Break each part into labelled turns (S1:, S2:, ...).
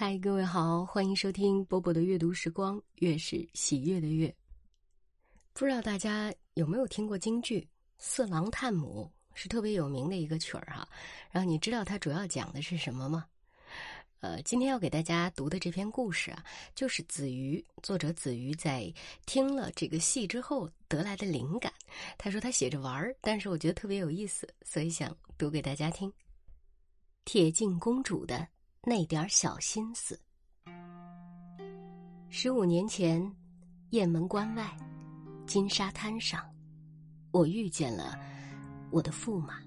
S1: 嗨，各位好，欢迎收听波波的阅读时光，月是喜悦的月。不知道大家有没有听过京剧《四郎探母》，是特别有名的一个曲儿哈。然后你知道它主要讲的是什么吗？呃，今天要给大家读的这篇故事啊，就是子瑜作者子瑜在听了这个戏之后得来的灵感。他说他写着玩儿，但是我觉得特别有意思，所以想读给大家听。铁镜公主的。那点小心思。十五年前，雁门关外，金沙滩上，我遇见了我的驸马。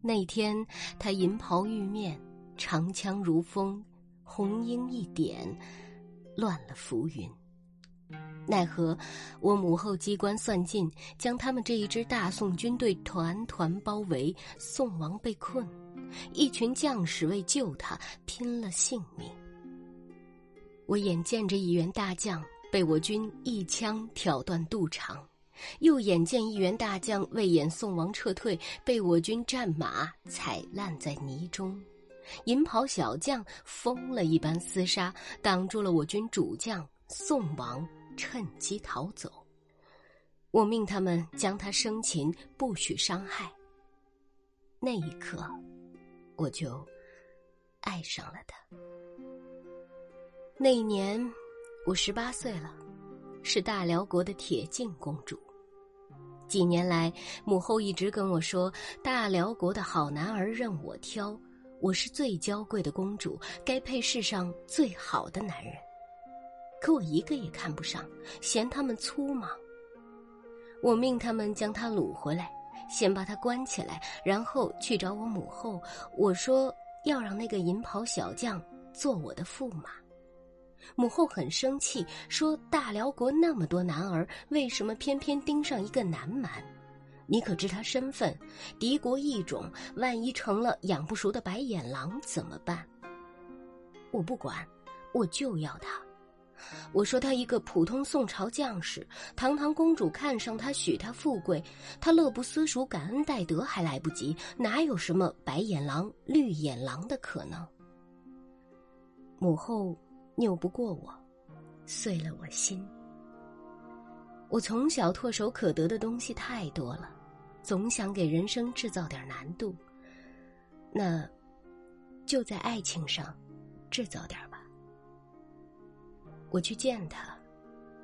S1: 那天，他银袍玉面，长枪如风，红缨一点，乱了浮云。奈何我母后机关算尽，将他们这一支大宋军队团团包围，宋王被困。一群将士为救他拼了性命，我眼见着一员大将被我军一枪挑断肚肠，又眼见一员大将为掩宋王撤退，被我军战马踩烂在泥中，银袍小将疯了一般厮杀，挡住了我军主将宋王趁机逃走。我命他们将他生擒，不许伤害。那一刻。我就爱上了他。那一年，我十八岁了，是大辽国的铁镜公主。几年来，母后一直跟我说，大辽国的好男儿任我挑，我是最娇贵的公主，该配世上最好的男人。可我一个也看不上，嫌他们粗莽。我命他们将他掳回来。先把他关起来，然后去找我母后。我说要让那个银袍小将做我的驸马。母后很生气，说：“大辽国那么多男儿，为什么偏偏盯上一个南蛮？你可知他身份？敌国异种，万一成了养不熟的白眼狼怎么办？”我不管，我就要他。我说他一个普通宋朝将士，堂堂公主看上他，许他富贵，他乐不思蜀，感恩戴德还来不及，哪有什么白眼狼、绿眼狼的可能？母后拗不过我，碎了我心。我从小唾手可得的东西太多了，总想给人生制造点难度，那就在爱情上制造点。我去见他，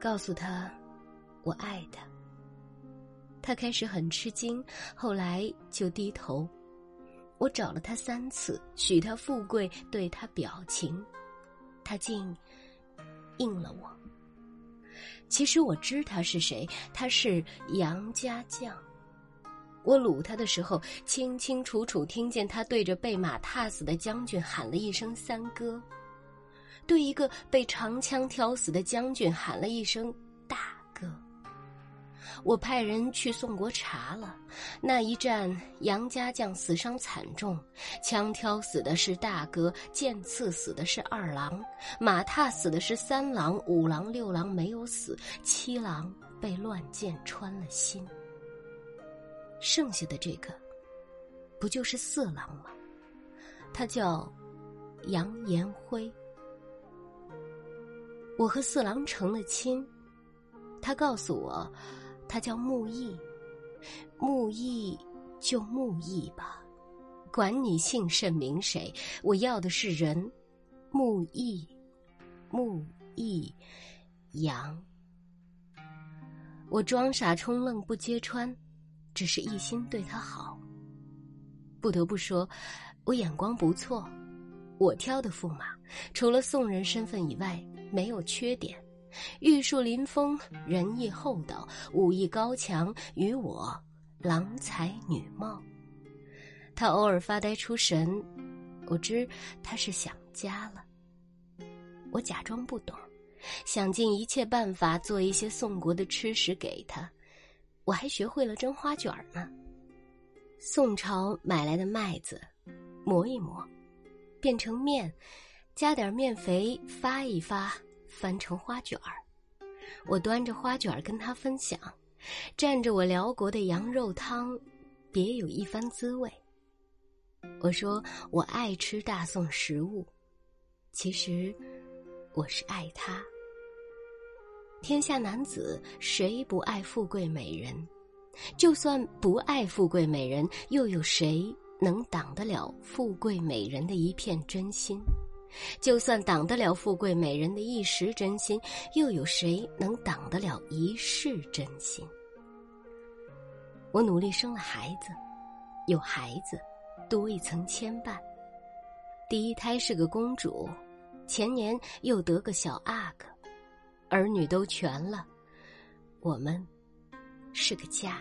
S1: 告诉他我爱他。他开始很吃惊，后来就低头。我找了他三次，许他富贵，对他表情，他竟应了我。其实我知他是谁，他是杨家将。我掳他的时候，清清楚楚听见他对着被马踏死的将军喊了一声“三哥”。对一个被长枪挑死的将军喊了一声“大哥”，我派人去宋国查了，那一战杨家将死伤惨重，枪挑死的是大哥，剑刺死的是二郎，马踏死的是三郎，五郎、六郎没有死，七郎被乱箭穿了心，剩下的这个，不就是四郎吗？他叫杨延辉。我和四郎成了亲，他告诉我，他叫木易，木易就木易吧，管你姓甚名谁，我要的是人，木易，木易，杨。我装傻充愣不揭穿，只是一心对他好。不得不说，我眼光不错，我挑的驸马，除了宋人身份以外。没有缺点，玉树临风，仁义厚道，武艺高强，与我郎才女貌。他偶尔发呆出神，我知他是想家了。我假装不懂，想尽一切办法做一些宋国的吃食给他。我还学会了蒸花卷呢。宋朝买来的麦子，磨一磨，变成面。加点面肥，发一发，翻成花卷儿。我端着花卷儿跟他分享，蘸着我辽国的羊肉汤，别有一番滋味。我说我爱吃大宋食物，其实我是爱他。天下男子谁不爱富贵美人？就算不爱富贵美人，又有谁能挡得了富贵美人的一片真心？就算挡得了富贵美人的一时真心，又有谁能挡得了一世真心？我努力生了孩子，有孩子，多一层牵绊。第一胎是个公主，前年又得个小阿哥，儿女都全了，我们是个家。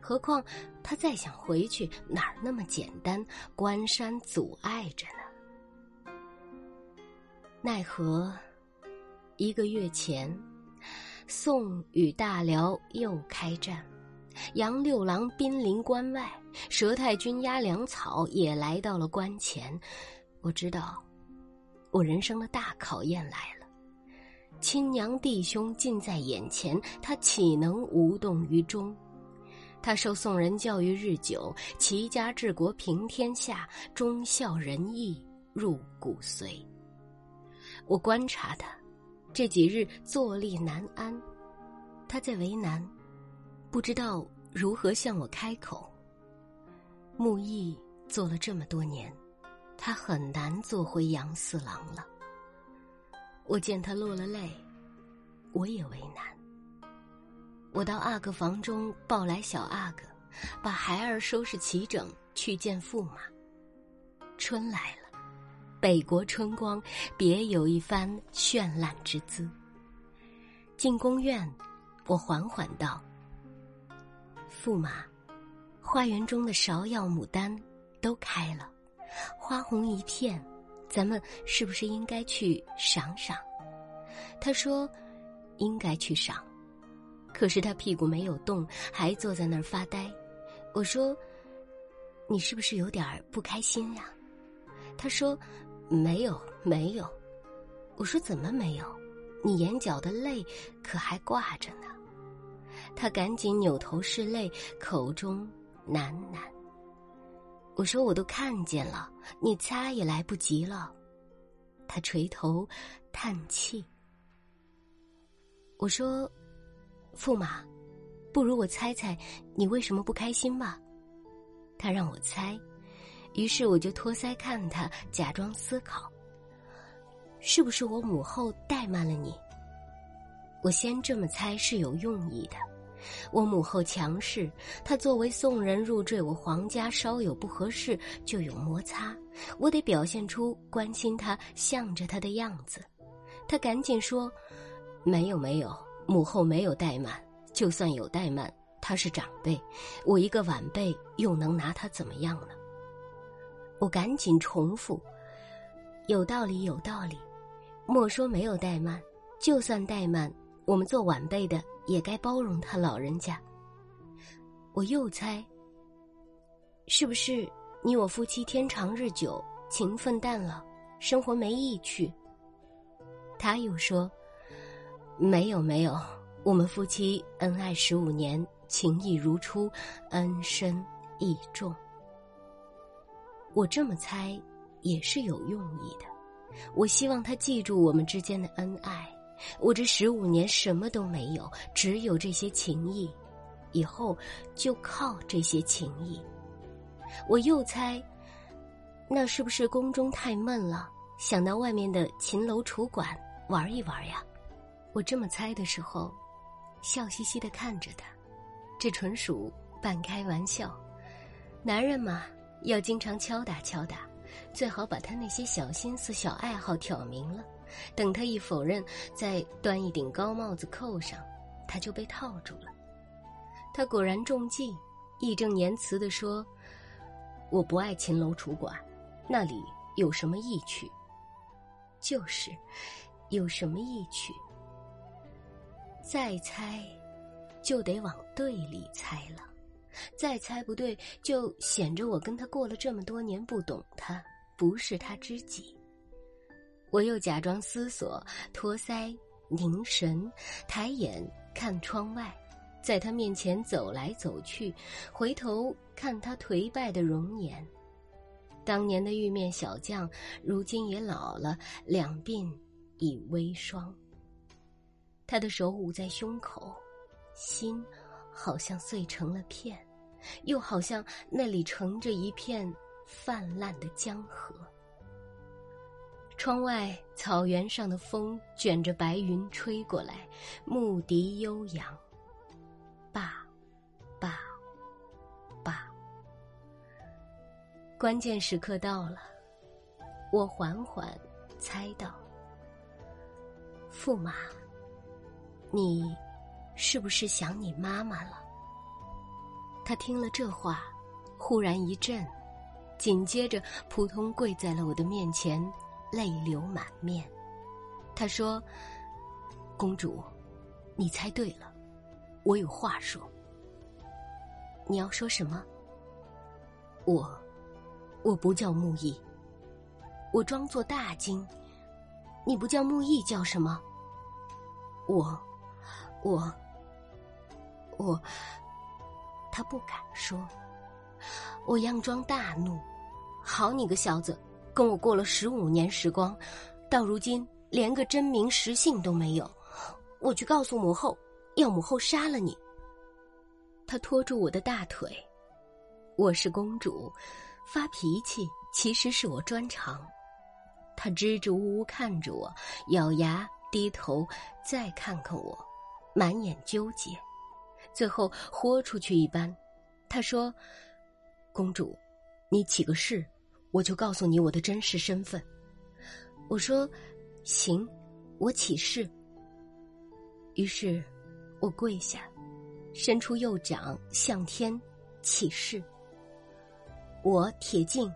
S1: 何况他再想回去，哪儿那么简单？关山阻碍着呢。奈何，一个月前，宋与大辽又开战，杨六郎兵临关外，佘太君押粮草也来到了关前。我知道，我人生的大考验来了。亲娘弟兄近在眼前，他岂能无动于衷？他受宋人教育日久，齐家治国平天下，忠孝仁义入骨髓。我观察他，这几日坐立难安，他在为难，不知道如何向我开口。木易做了这么多年，他很难做回杨四郎了。我见他落了泪，我也为难。我到阿哥房中抱来小阿哥，把孩儿收拾齐整，去见驸马。春来了。北国春光，别有一番绚烂之姿。进宫院，我缓缓道：“驸马，花园中的芍药、牡丹都开了，花红一片，咱们是不是应该去赏赏？”他说：“应该去赏。”可是他屁股没有动，还坐在那儿发呆。我说：“你是不是有点不开心呀？”他说。没有，没有。我说怎么没有？你眼角的泪可还挂着呢。他赶紧扭头拭泪，口中喃喃。我说我都看见了，你擦也来不及了。他垂头叹气。我说，驸马，不如我猜猜你为什么不开心吧？他让我猜。于是我就托腮看他，假装思考：是不是我母后怠慢了你？我先这么猜是有用意的。我母后强势，她作为宋人入赘我皇家，稍有不合适就有摩擦，我得表现出关心她、向着她的样子。他赶紧说：“没有，没有，母后没有怠慢。就算有怠慢，她是长辈，我一个晚辈又能拿她怎么样呢？”我赶紧重复：“有道理，有道理。莫说没有怠慢，就算怠慢，我们做晚辈的也该包容他老人家。”我又猜：“是不是你我夫妻天长日久，情分淡了，生活没意趣？”他又说：“没有，没有，我们夫妻恩爱十五年，情谊如初，恩深义重。”我这么猜，也是有用意的。我希望他记住我们之间的恩爱。我这十五年什么都没有，只有这些情谊，以后就靠这些情谊。我又猜，那是不是宫中太闷了，想到外面的秦楼楚馆玩一玩呀？我这么猜的时候，笑嘻嘻的看着他，这纯属半开玩笑。男人嘛。要经常敲打敲打，最好把他那些小心思、小爱好挑明了。等他一否认，再端一顶高帽子扣上，他就被套住了。他果然中计，义正言辞地说：“我不爱秦楼楚馆，那里有什么意趣？就是，有什么意趣？再猜，就得往对里猜了。”再猜不对，就显着我跟他过了这么多年不懂他，不是他知己。我又假装思索，托腮凝神，抬眼看窗外，在他面前走来走去，回头看他颓败的容颜。当年的玉面小将，如今也老了，两鬓已微霜。他的手捂在胸口，心好像碎成了片，又好像那里盛着一片泛滥的江河。窗外草原上的风卷着白云吹过来，牧笛悠扬。爸，爸，爸。关键时刻到了，我缓缓猜到：驸马，你是不是想你妈妈了？他听了这话，忽然一震，紧接着扑通跪在了我的面前，泪流满面。他说：“公主，你猜对了，我有话说。你要说什么？我。”我不叫木易，我装作大惊。你不叫木易，叫什么？我，我，我。他不敢说。我佯装大怒。好你个小子，跟我过了十五年时光，到如今连个真名实姓都没有。我去告诉母后，要母后杀了你。他拖住我的大腿。我是公主。发脾气其实是我专长。他支支吾吾看着我，咬牙低头，再看看我，满眼纠结，最后豁出去一般。他说：“公主，你起个誓，我就告诉你我的真实身份。”我说：“行，我起誓。”于是，我跪下，伸出右掌向天起誓。我铁镜，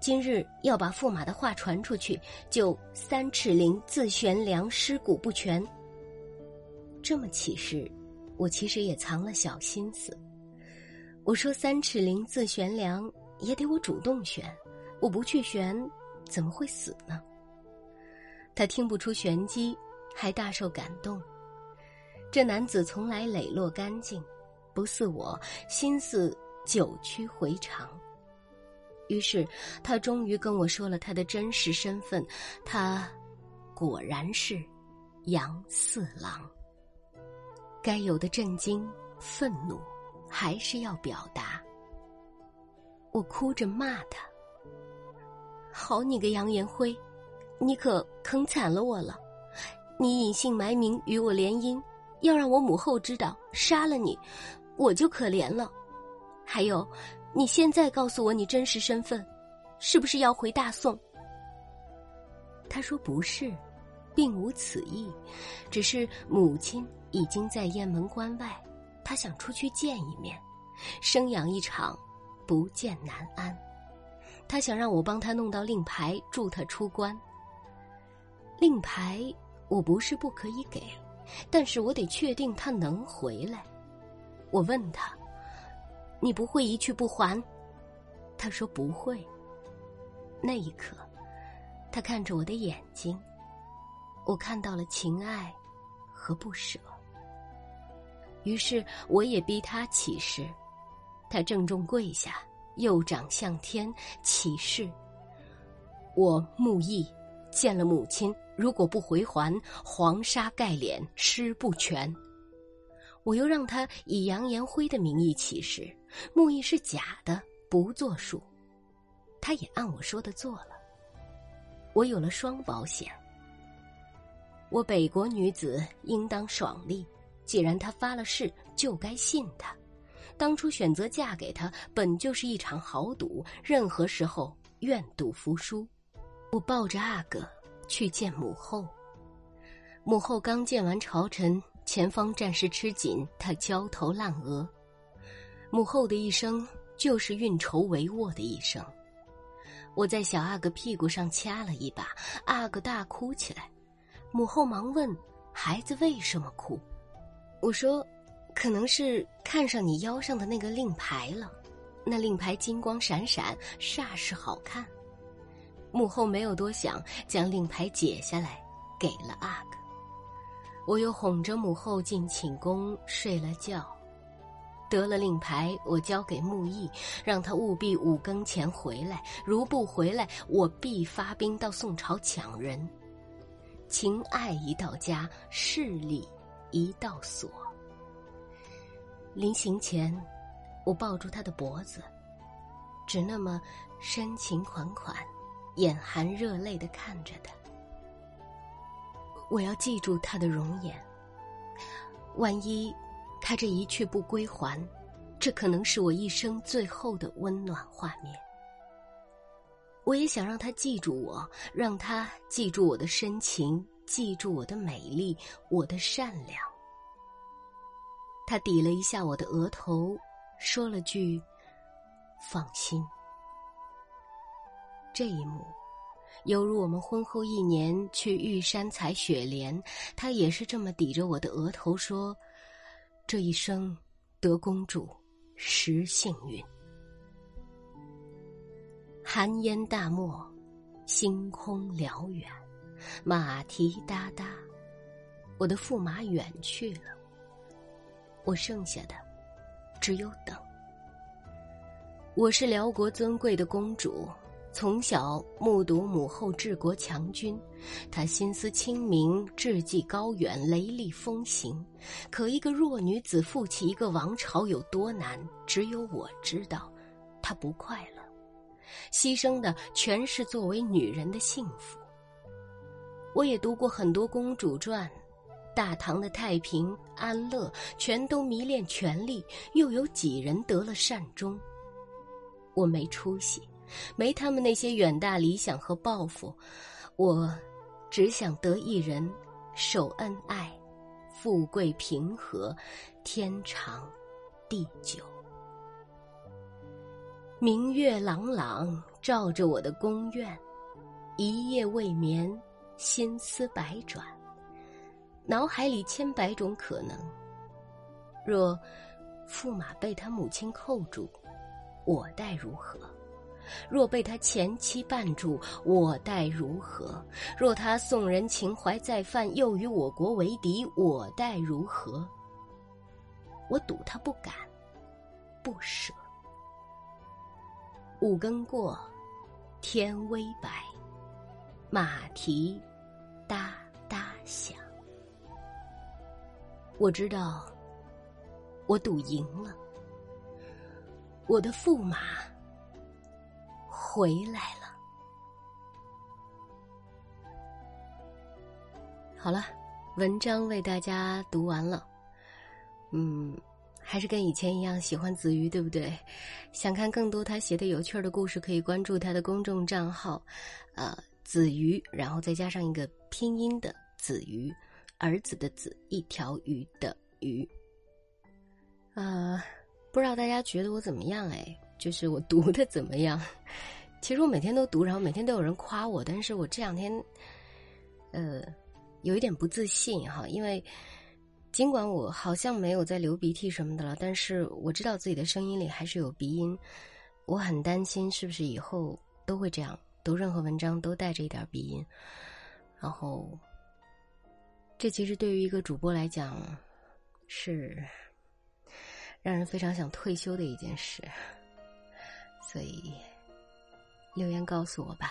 S1: 今日要把驸马的话传出去，就三尺灵自悬梁，尸骨不全。这么起誓，我其实也藏了小心思。我说三尺灵自悬梁，也得我主动悬，我不去悬，怎么会死呢？他听不出玄机，还大受感动。这男子从来磊落干净，不似我，心思久曲回肠。于是，他终于跟我说了他的真实身份，他果然是杨四郎。该有的震惊、愤怒，还是要表达。我哭着骂他：“好你个杨延辉，你可坑惨了我了！你隐姓埋名与我联姻，要让我母后知道，杀了你，我就可怜了。还有。”你现在告诉我你真实身份，是不是要回大宋？他说不是，并无此意，只是母亲已经在雁门关外，他想出去见一面，生养一场，不见难安。他想让我帮他弄到令牌，助他出关。令牌我不是不可以给，但是我得确定他能回来。我问他。你不会一去不还？他说不会。那一刻，他看着我的眼睛，我看到了情爱和不舍。于是我也逼他起誓，他郑重跪下，右掌向天起誓：我木易见了母亲，如果不回还，黄沙盖脸，尸不全。我又让他以杨延辉的名义起誓，木易是假的，不作数。他也按我说的做了。我有了双保险。我北国女子应当爽利，既然他发了誓，就该信他。当初选择嫁给他，本就是一场豪赌，任何时候愿赌服输。我抱着阿哥去见母后。母后刚见完朝臣。前方战事吃紧，他焦头烂额。母后的一生就是运筹帷幄的一生。我在小阿哥屁股上掐了一把，阿哥大哭起来。母后忙问：“孩子为什么哭？”我说：“可能是看上你腰上的那个令牌了，那令牌金光闪闪，煞是好看。”母后没有多想，将令牌解下来，给了阿哥。我又哄着母后进寝宫睡了觉，得了令牌，我交给木易，让他务必五更前回来。如不回来，我必发兵到宋朝抢人。情爱一到家，势力一道锁。临行前，我抱住他的脖子，只那么深情款款、眼含热泪的看着他。我要记住他的容颜，万一……他这一去不归还，这可能是我一生最后的温暖画面。我也想让他记住我，让他记住我的深情，记住我的美丽，我的善良。他抵了一下我的额头，说了句：“放心。”这一幕，犹如我们婚后一年去玉山采雪莲，他也是这么抵着我的额头说。这一生得公主，实幸运。寒烟大漠，星空辽远，马蹄哒哒，我的驸马远去了，我剩下的只有等。我是辽国尊贵的公主。从小目睹母后治国强军，她心思清明，志气高远，雷厉风行。可一个弱女子负起一个王朝有多难，只有我知道。她不快乐，牺牲的全是作为女人的幸福。我也读过很多公主传，大唐的太平安乐，全都迷恋权力，又有几人得了善终？我没出息。没他们那些远大理想和抱负，我只想得一人，守恩爱，富贵平和，天长地久。明月朗朗照着我的宫院，一夜未眠，心思百转，脑海里千百种可能。若驸马被他母亲扣住，我待如何？若被他前妻绊住，我待如何？若他宋人情怀再犯，又与我国为敌，我待如何？我赌他不敢，不舍。五更过，天微白，马蹄哒哒响。我知道，我赌赢了，我的驸马。回来了。好了，文章为大家读完了。嗯，还是跟以前一样喜欢子瑜，对不对？想看更多他写的有趣的故事，可以关注他的公众账号，呃，子瑜，然后再加上一个拼音的子瑜，儿子的子，一条鱼的鱼。呃，不知道大家觉得我怎么样？哎，就是我读的怎么样？其实我每天都读，然后每天都有人夸我，但是我这两天，呃，有一点不自信哈，因为尽管我好像没有在流鼻涕什么的了，但是我知道自己的声音里还是有鼻音，我很担心是不是以后都会这样，读任何文章都带着一点鼻音，然后，这其实对于一个主播来讲，是让人非常想退休的一件事，所以。留言告诉我吧，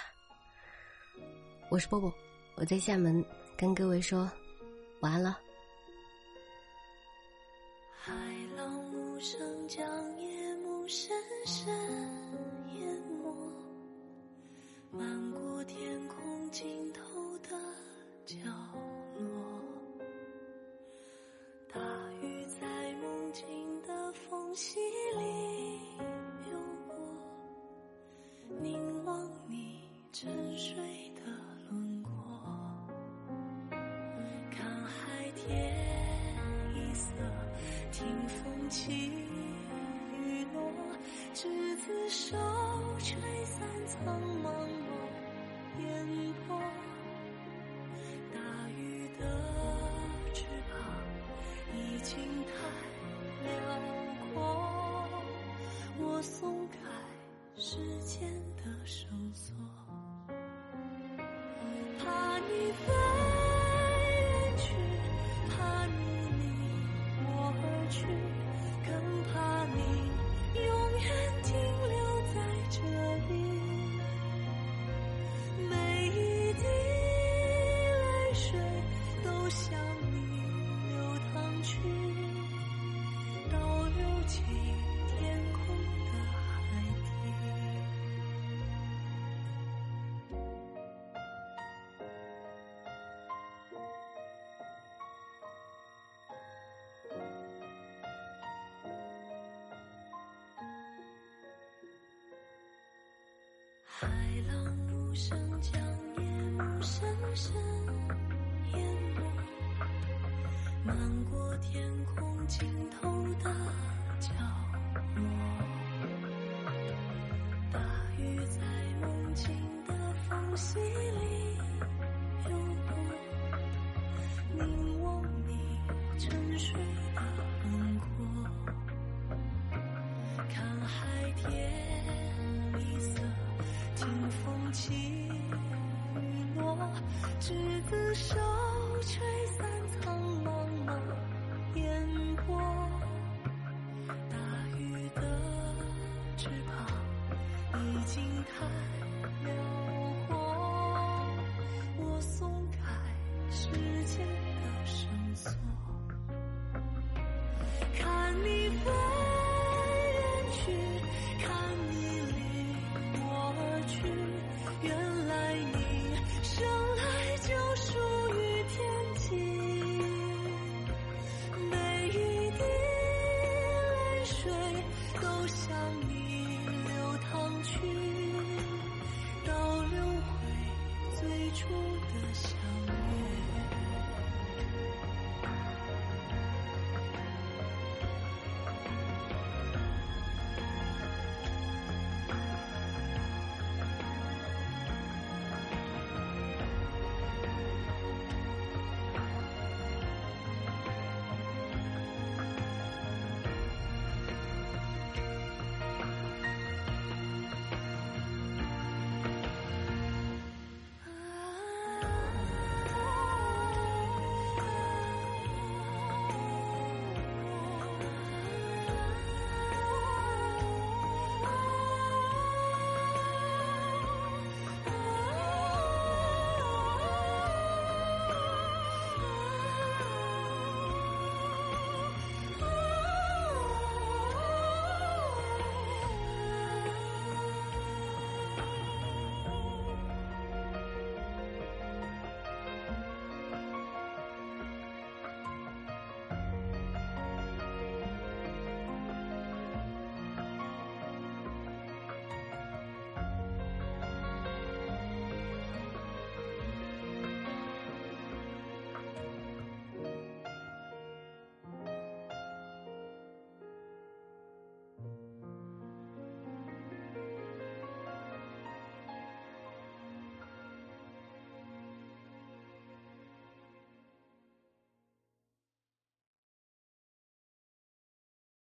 S1: 我是波波，我在厦门跟各位说晚安了。海浪无声将夜幕深深，漫过天空尽头的角落，大雨在梦境的缝隙里流过。凝望你沉睡的轮廓，看海天一色，听风起雨落，执子手，间的绳索，
S2: 声将夜幕深深淹没，漫过天空尽头的角落。大雨在梦境的缝隙里流过，凝望你沉睡手，吹散苍茫茫烟波。大雨的翅膀已经太辽